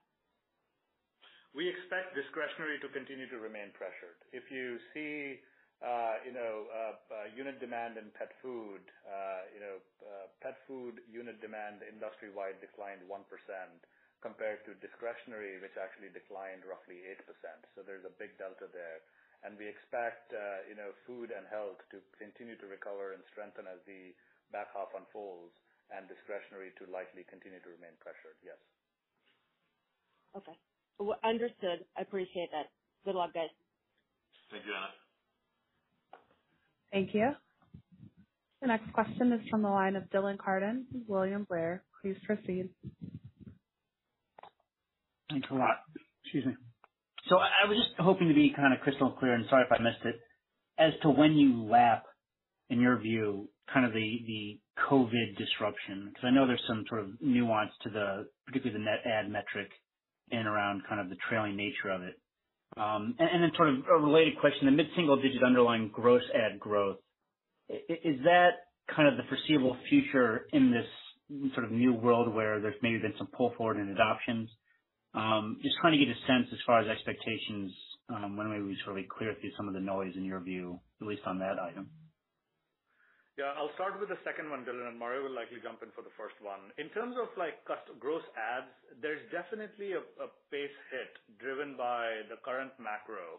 We expect discretionary to continue to remain pressured. If you see, Uh, you know, uh, uh, unit demand in pet food, you know, pet food unit demand industry-wide declined 1% compared to discretionary, which actually declined roughly 8%. So there's a big delta there. And we expect, you know, food and health to continue to recover and strengthen as the back half unfolds, and discretionary to likely continue to remain pressured. Yes. Okay. Well, Understood. I appreciate that. Good luck, guys. Thank you, Anna. Thank you. The next question is from the line of Dylan Carden William Blair. Please proceed. Thanks a lot. Excuse me. So I was just hoping to be kind of crystal clear, and sorry if I missed it, as to when you lap, in your view, kind of the COVID disruption, because I know there's some sort of nuance to the, particularly the net add metric in around kind of the trailing nature of it. Um, then sort of a related question, the mid-single digit underlying gross add growth, is that kind of the foreseeable future in this sort of new world where there's maybe been some pull forward in adoptions? Um, just trying to get a sense as far as expectations, um, when maybe we sort of clear through some of the noise in your view, at least on that item. Yeah, I'll start with the second one, Dylan, and Mario will likely jump in for the first one. In terms of like gross adds, there's definitely a pace hit driven by the current macro,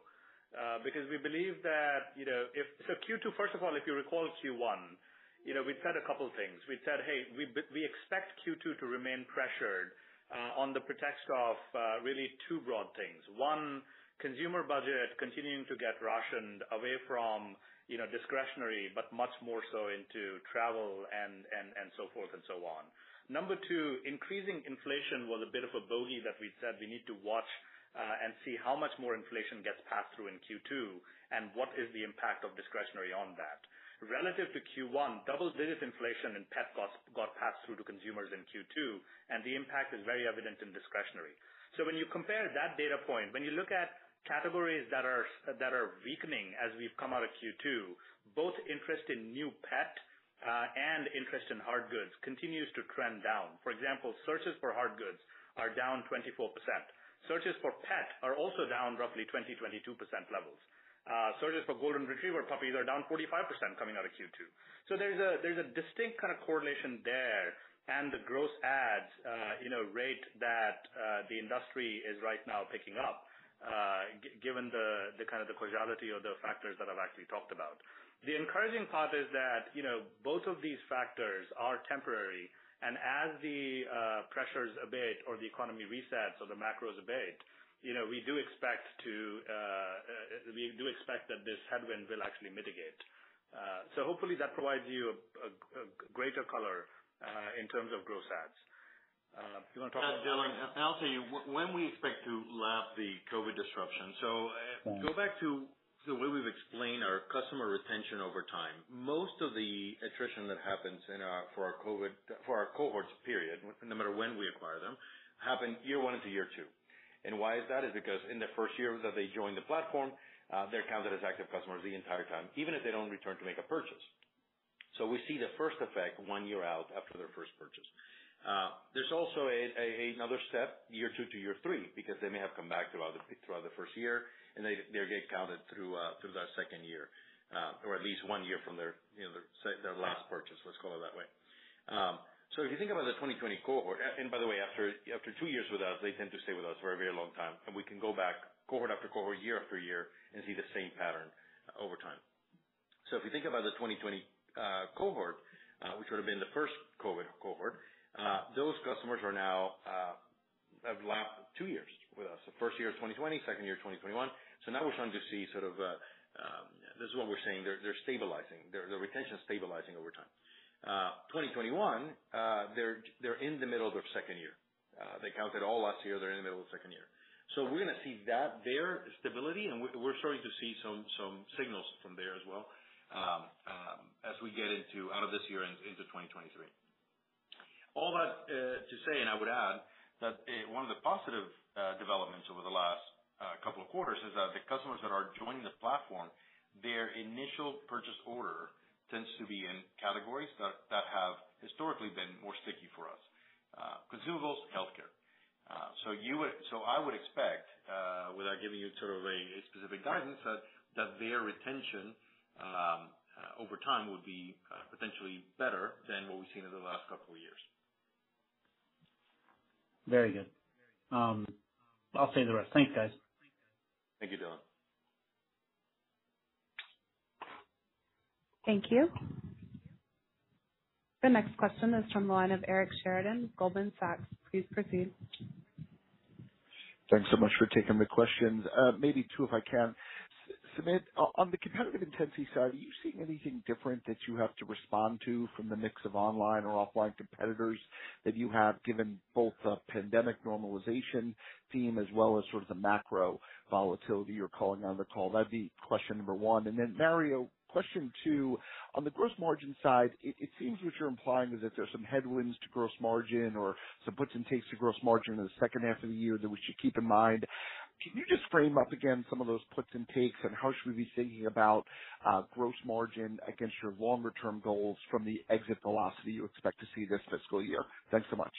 uh, because we believe that, you know, if so Q2, first of all, if you recall Q1, you know, we'd said a couple things. We'd said, "Hey, we we expect Q2 to remain pressured uh, on the pretext of uh, really two broad things. One, consumer budget continuing to get rationed away from, you know, discretionary, but much more so into travel and and and so forth and so on. Number two, increasing inflation was a bit of a bogey that we said we need to watch uh, and see how much more inflation gets passed through in Q2 and what is the impact of discretionary on that. Relative to Q1, double-digit inflation in pet costs got passed through to consumers in Q2, and the impact is very evident in discretionary. So when you compare that data point, when you look at categories that are that are weakening as we've come out of Q2, both interest in new pet uh, and interest in hard goods continues to trend down. For example, searches for hard goods are down 24%. Searches for pet are also down roughly 20%-22% levels. Uh, searches for golden retriever puppies are down 45% coming out of Q2. There's a there's a distinct kind of correlation there and the gross adds, uh, you know, rate that the industry is right now picking up, Uh, given the kind of the causality of the factors that I've actually talked about. The encouraging part is that, you know, both of these factors are temporary, and as the uh, pressures abate or the economy resets or the macros abate, you know, we do expect to, uh, we do expect that this headwind will actually mitigate. Uh so hopefully that provides you a greater color in terms of gross adds. Do you wanna talk uh, about- Yeah, Dylan, I'll tell you when we expect to lap the COVID disruption. So uh, go back to the way we've explained our customer retention over time. Most of the attrition that happens in our, for our COVID, for our cohorts period, no matter when we acquire them, happen year one into year two. And Why is that? Is because in the first year that they join the platform, uh, they're counted as active customers the entire time, even if they don't return to make a purchase. So we see the first effect one year out after their first purchase. Uh, there's also another step, year two to year three, because they may have come back throughout the first year, and they get counted uh, through that second year, uh, or at least one year from their, you know, their last purchase, let's call it that way. Um, so if you think about the 2020 cohort, and by the way, after two years with us, they tend to stay with us for a very long time, and we can go back cohort after cohort, year after year and see the same pattern over time. So if you think about the 2020 cohort, which would have been the first COVID cohort, Uh, those customers are now uh, have lapped two years with us. The first year of 2020, second year of 2021. Now we're starting to see sort of uh, um, this is what we're saying, they're stabilizing. Their the retention is stabilizing over time. 2021, they're they're in the middle of their second year. They counted all last year, they're in the middle of second year. So we're gonna see that there, stability, and we're starting to see some some signals from there as well, um, um, as we get into out of this year into 2023. All that uh, to say, and I would add that uh, one of the positive uh, developments over the last couple of quarters is that the customers that are joining the platform, their initial purchase order tends to be in categories that have historically been more sticky for us, consumables, healthcare. I would expect, without giving you sort of a specific guidance, that their retention um, over time would be potentially better than what we've seen in the last couple of years. Very good. Um, I'll say the rest. Thanks, guys. Thank you, Dylan. Thank you. The next question is from the line of Eric Sheridan, Goldman Sachs. Please proceed. Thanks so much for taking the questions. Uh, maybe two, if I can. Sumit, on the competitive intensity side, are you seeing anything different that you have to respond to from the mix of online or offline competitors that you have, given both the pandemic normalization theme as well as sort of the macro volatility you're calling on the call? That'd be question number one. And then Mario, question two, on the gross margin side, it seems what you're implying is that there's some headwinds to gross margin or some puts and takes to gross margin in the second half of the year that we should keep in mind. Can you just frame up again some of those puts and takes, and how should we be thinking about uh, gross margin against your longer term goals from the exit velocity you expect to see this fiscal year? Thanks so much.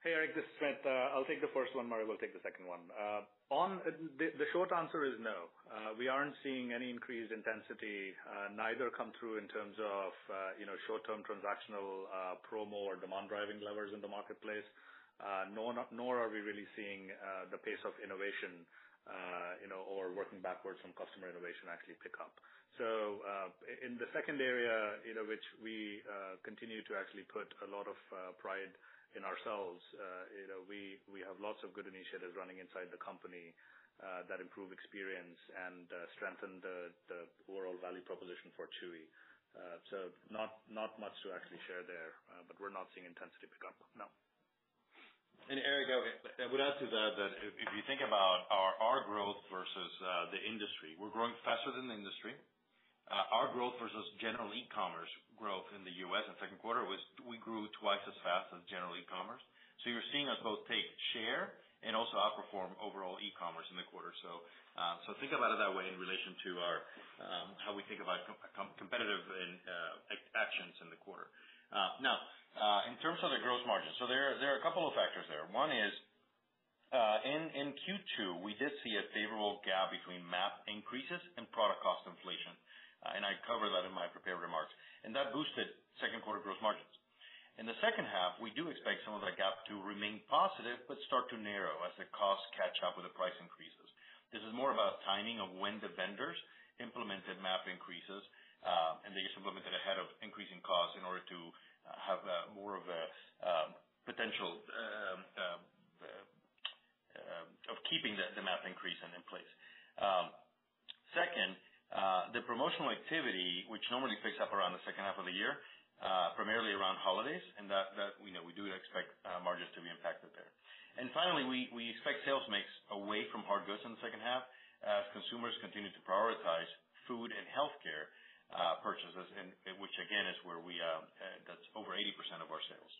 Hey, Eric, this is Sumit. Uh, I'll take the first one. Mario will take the second one. Uh on uh, the short answer is no. Uh, we aren't seeing any increased intensity, neither come through in terms of you know, short-term transactional promo or demand-driving levers in the marketplace, No, nor are we really seeing the pace of innovation you know, or working backwards from customer innovation actually pick up. So uh in the second area, you know, which we continue to actually put a lot of pride in ourselves, uh, you know, we have lots of good initiatives running inside the company uh, that improve experience and uh, strengthen the overall value proposition for Chewy. So not not much to actually share there, but we're not seeing intensity pick up, no. And Eric, I would add to that if you think about our our growth versus the industry, we're growing faster than the industry. Our growth versus general e-commerce growth in the U.S. in second quarter was we grew twice as fast as general e-commerce. So you're seeing us both take share and also outperform overall e-commerce in the quarter. So um so think about it that way in relation to our how we think about competitive actions in the quarter. Now, in terms of the gross margin, so there there are a couple of factors there. One is, uh in Q2, we did see a favorable gap between MAP increases and product cost inflation. Uh, I covered that in my prepared remarks. And that boosted second quarter gross margins. In the second half, we do expect some of that gap to remain positive but start to narrow as the costs catch up with the price increases. This is more about timing of when the vendors implemented MAP increases, uh, and they just implemented ahead of increasing costs in order to uh, have more of a um, potential um, um, of keeping the MAP increase in place. Second, Uh, the promotional activity, which normally picks up around the second half of the year, uh, primarily around holidays, and that we know we do expect uh, margins to be impacted there. And finally, we expect sales mix away from hard goods in the second half as consumers continue to prioritize food and healthcare purchases, and which again, is where we, that's over 80% of our sales.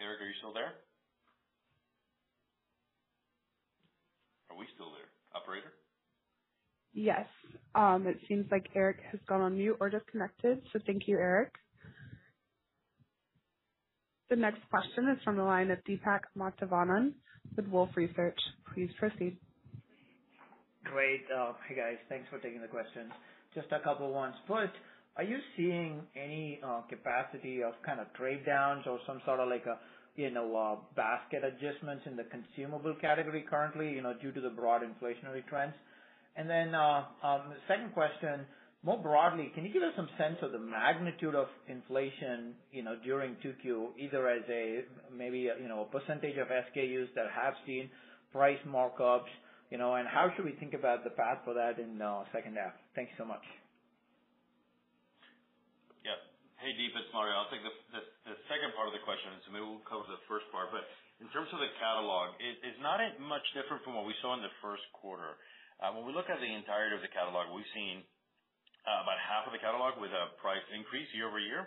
Eric, are you still there? Are we still there? Operator? Yes. Um, it seems like Eric has gone on mute or disconnected. So thank you, Eric. The next question is from the line of Deepak Mathivanan with Wolfe Research. Please proceed. Great. Uh, hey, guys. Thanks for taking the questions. Just a couple ones. First, are you seeing any uh, capacity of kind of trade downs or some sort of like a you know, basket adjustments in the consumable category currently, you know, due to the broad inflationary trends? Then, uh, um, Second question, more broadly, can you give us some sense of the magnitude of inflation you know, during 2Q, either as a maybe you know, a percentage of SKUs that have seen price markups, you know, and how should we think about the path for that in second half? Thank you so much. Hey, Deep, it's Mario. I'll take the second part of the question, and will cover the first part. But in terms of the catalog, it's not much different from what we saw in the first quarter. Uh, when we look at the entirety of the catalog, we've seen uh, about half of the catalog with a price increase year-over-year,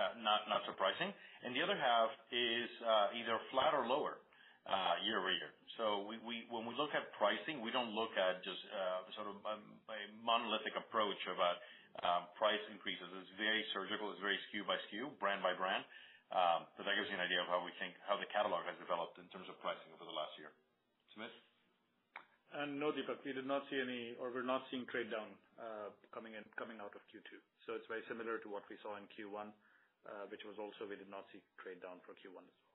uh not not surprising. And the other half is uh, either flat or lower year-over-year. So when we look at pricing, we don't look at just sort of a monolithic approach about Um, price increases. It's very surgical. It's very SKU by SKU, brand by brand. Um, but that gives you an idea of how we think how the catalog has developed in terms of pricing over the last year. Sumit? Uh, no, Deepak, we did not see any, or we're not seeing trade down uh, coming in coming out of Q2. So It's very similar to what we saw in Q1, uh, which was also we did not see trade down for Q1 as well.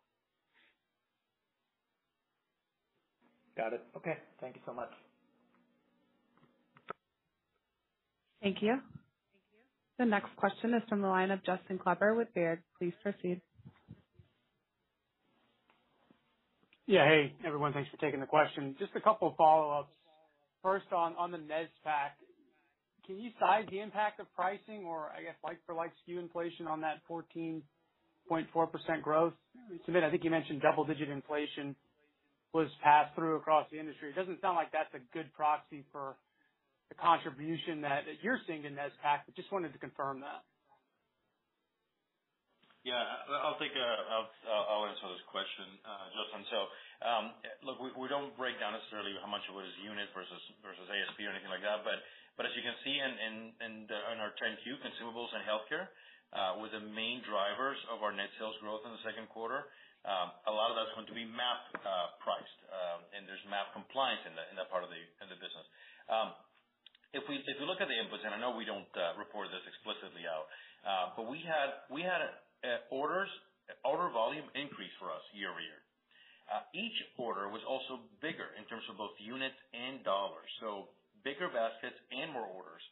Got it. Okay. Thank you so much. Thank you. The next question is from the line of Justin Kleber with Baird. Please proceed. Yeah. Hey, everyone. Thanks for taking the question. Just a couple of follow-ups. First on the NSPAC, can you size the impact of pricing or I guess like for like SKU inflation on that 14.4% growth? Sumit, I think you mentioned double-digit inflation was passed through across the industry. It doesn't sound like that's a good proxy for the contribution that you're seeing in NSPAC, but just wanted to confirm that. Yeah. I'll take, I'll answer this question, uh, Justin. So um look, we don't break down necessarily how much of it is unit versus ASP or anything like that. But but as you can see in in the in our 10-Q, consumables and healthcare uh, were the main drivers of our net sales growth in the second quarter. Um, a lot of that's going to be MAP uh, priced, um, and there's MAP compliance in that part of the business. Um, If we look at the inputs, and I know we don't uh, report this explicitly out, uh, but we had we had uh, orders, order volume increase for us year-over-year. Each order was also bigger in terms of both units and dollars, so bigger baskets and more orders.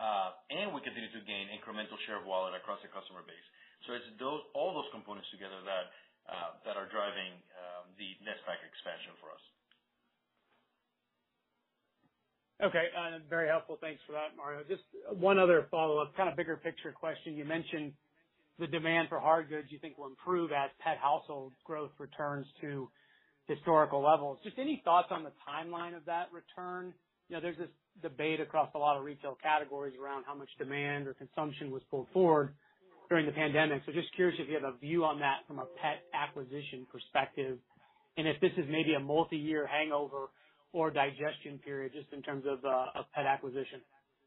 Uh and we continue to gain incremental share of wallet across the customer base. So it's those all those components together that uh that are driving um, the NSPAC expansion for us. Okay. Uh, very helpful. Thanks for that, Mario. Just one other follow-up, kind of bigger picture question. You mentioned the demand for hard goods you think will improve as pet household growth returns to historical levels. Just any thoughts on the timeline of that return? You know, there's this debate across a lot of retail categories around how much demand or consumption was pulled forward during the pandemic. So just curious if you have a view on that from a pet acquisition perspective, and if this is maybe a multi-year hangover or digestion period just in terms uh, of pet acquisition.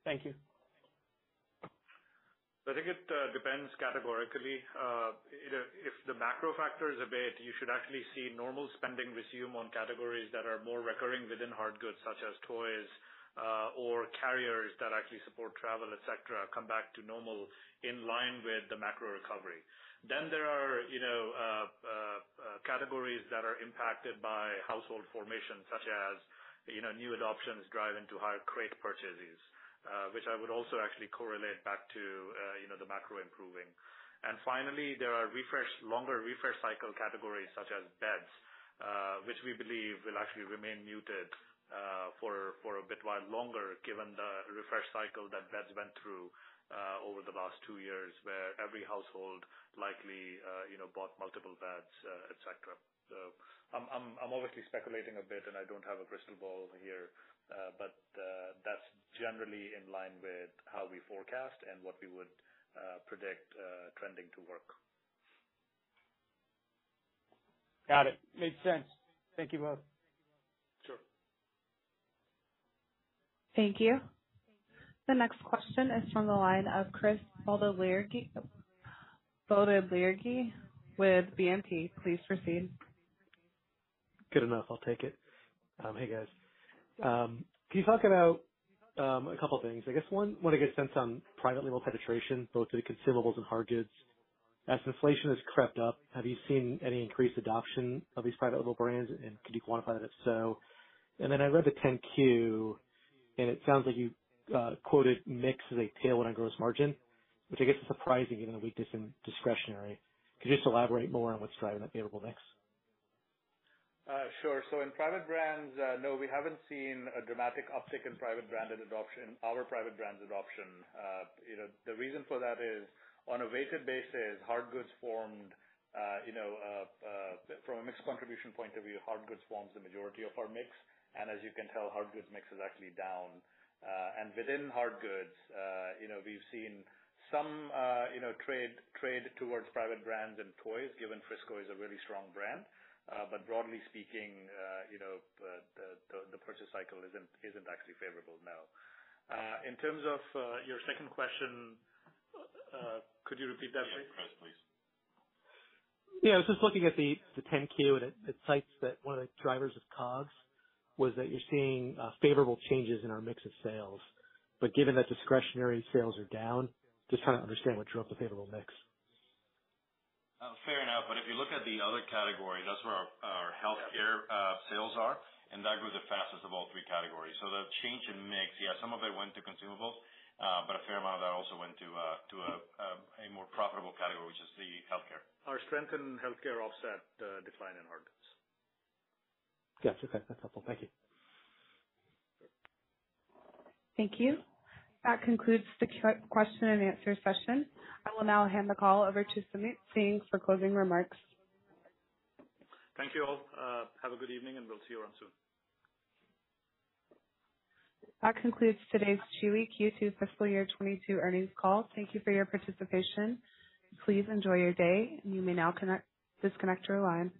Thank you. I think it uh, depends categorically. Uh, know, if the macro factors abate, you should actually see normal spending resume on categories that are more recurring within hard goods, such as toys, or carriers that actually support travel, et cetera, come back to normal in line with the macro recovery. Then there are, you know, categories that are impacted by household formation, such as, you know, new adoptions drive into higher crate purchases, uh, which I would also actually correlate back to, uh, you know, the macro improving. And finally, there are refresh, longer refresh cycle categories such as beds, uh, which we believe will actually remain muted, for for a bit while longer, given the refresh cycle that beds went through, over the last two years, where every household likely, you know, bought multiple beds, et cetera. I'm obviously speculating a bit, and I don't have a crystal ball here, uh, but uh, that's generally in line with how we forecast and what we would uh, predict trending to work. Got it. Makes sense. Thank you both. Sure. Thank you. The next question is from the line of Chris Bottiglieri with BNP. Please proceed. Good enough. I'll take it. Um, hey, guys. Um, can you talk about um, a couple things? I guess one, want to get a sense on private label penetration, both to the consumables and hard goods. As inflation has crept up, have you seen any increased adoption of these private label brands, and could you quantify that if so? And then I read the 10-Q, and it sounds like you uh, quoted mix as a tailwind on gross margin, which I guess is surprising given the weakness in discretionary. Could you just elaborate more on what's driving that favorable mix? Uh, sure. So in private brands, uh, no, we haven't seen a dramatic uptick in private branded adoption, our private brands adoption. Uh, you know, the reason for that is on a weighted basis, hard goods formed, you know, from a mix contribution point of view, hard goods forms the majority of our mix. And as you can tell, hard goods mix is actually down. Uh and within hard goods, you know, we've seen some, you know, trade trade towards private brands and toys, given Frisco is a really strong brand. Uh, but broadly speaking, uh, you know, the purchase cycle isn't isn't actually favorable, no. Uh, in terms of your second question, could you repeat that, please? Yeah, Chris, please. Yeah, I was just looking at the 10-Q, and it cites that one of the drivers of COGS was that you're seeing favorable changes in our mix of sales. But given that discretionary sales are down, just trying to understand what drove the favorable mix. Uh, fair enough. But if you look at the other category, that's where our healthcare uh, sales are, and that grew the fastest of all three categories. So the change in mix, yeah, some of it went to consumables, uh, but A fair amount of that also went to uh to a more profitable category, which is the healthcare. Our strength in healthcare offset the decline in hard goods. Got you. Okay. That's helpful. Thank you. Thank you. That concludes the question and answer session. I will now hand the call over to Sumit Singh for closing remarks. Thank you all. Uh, have a good evening, and we'll see you around soon. That concludes today's Chewy Q2 fiscal year 2022 earnings call. Thank you for your participation. Please enjoy your day. And you may now disconnect your line.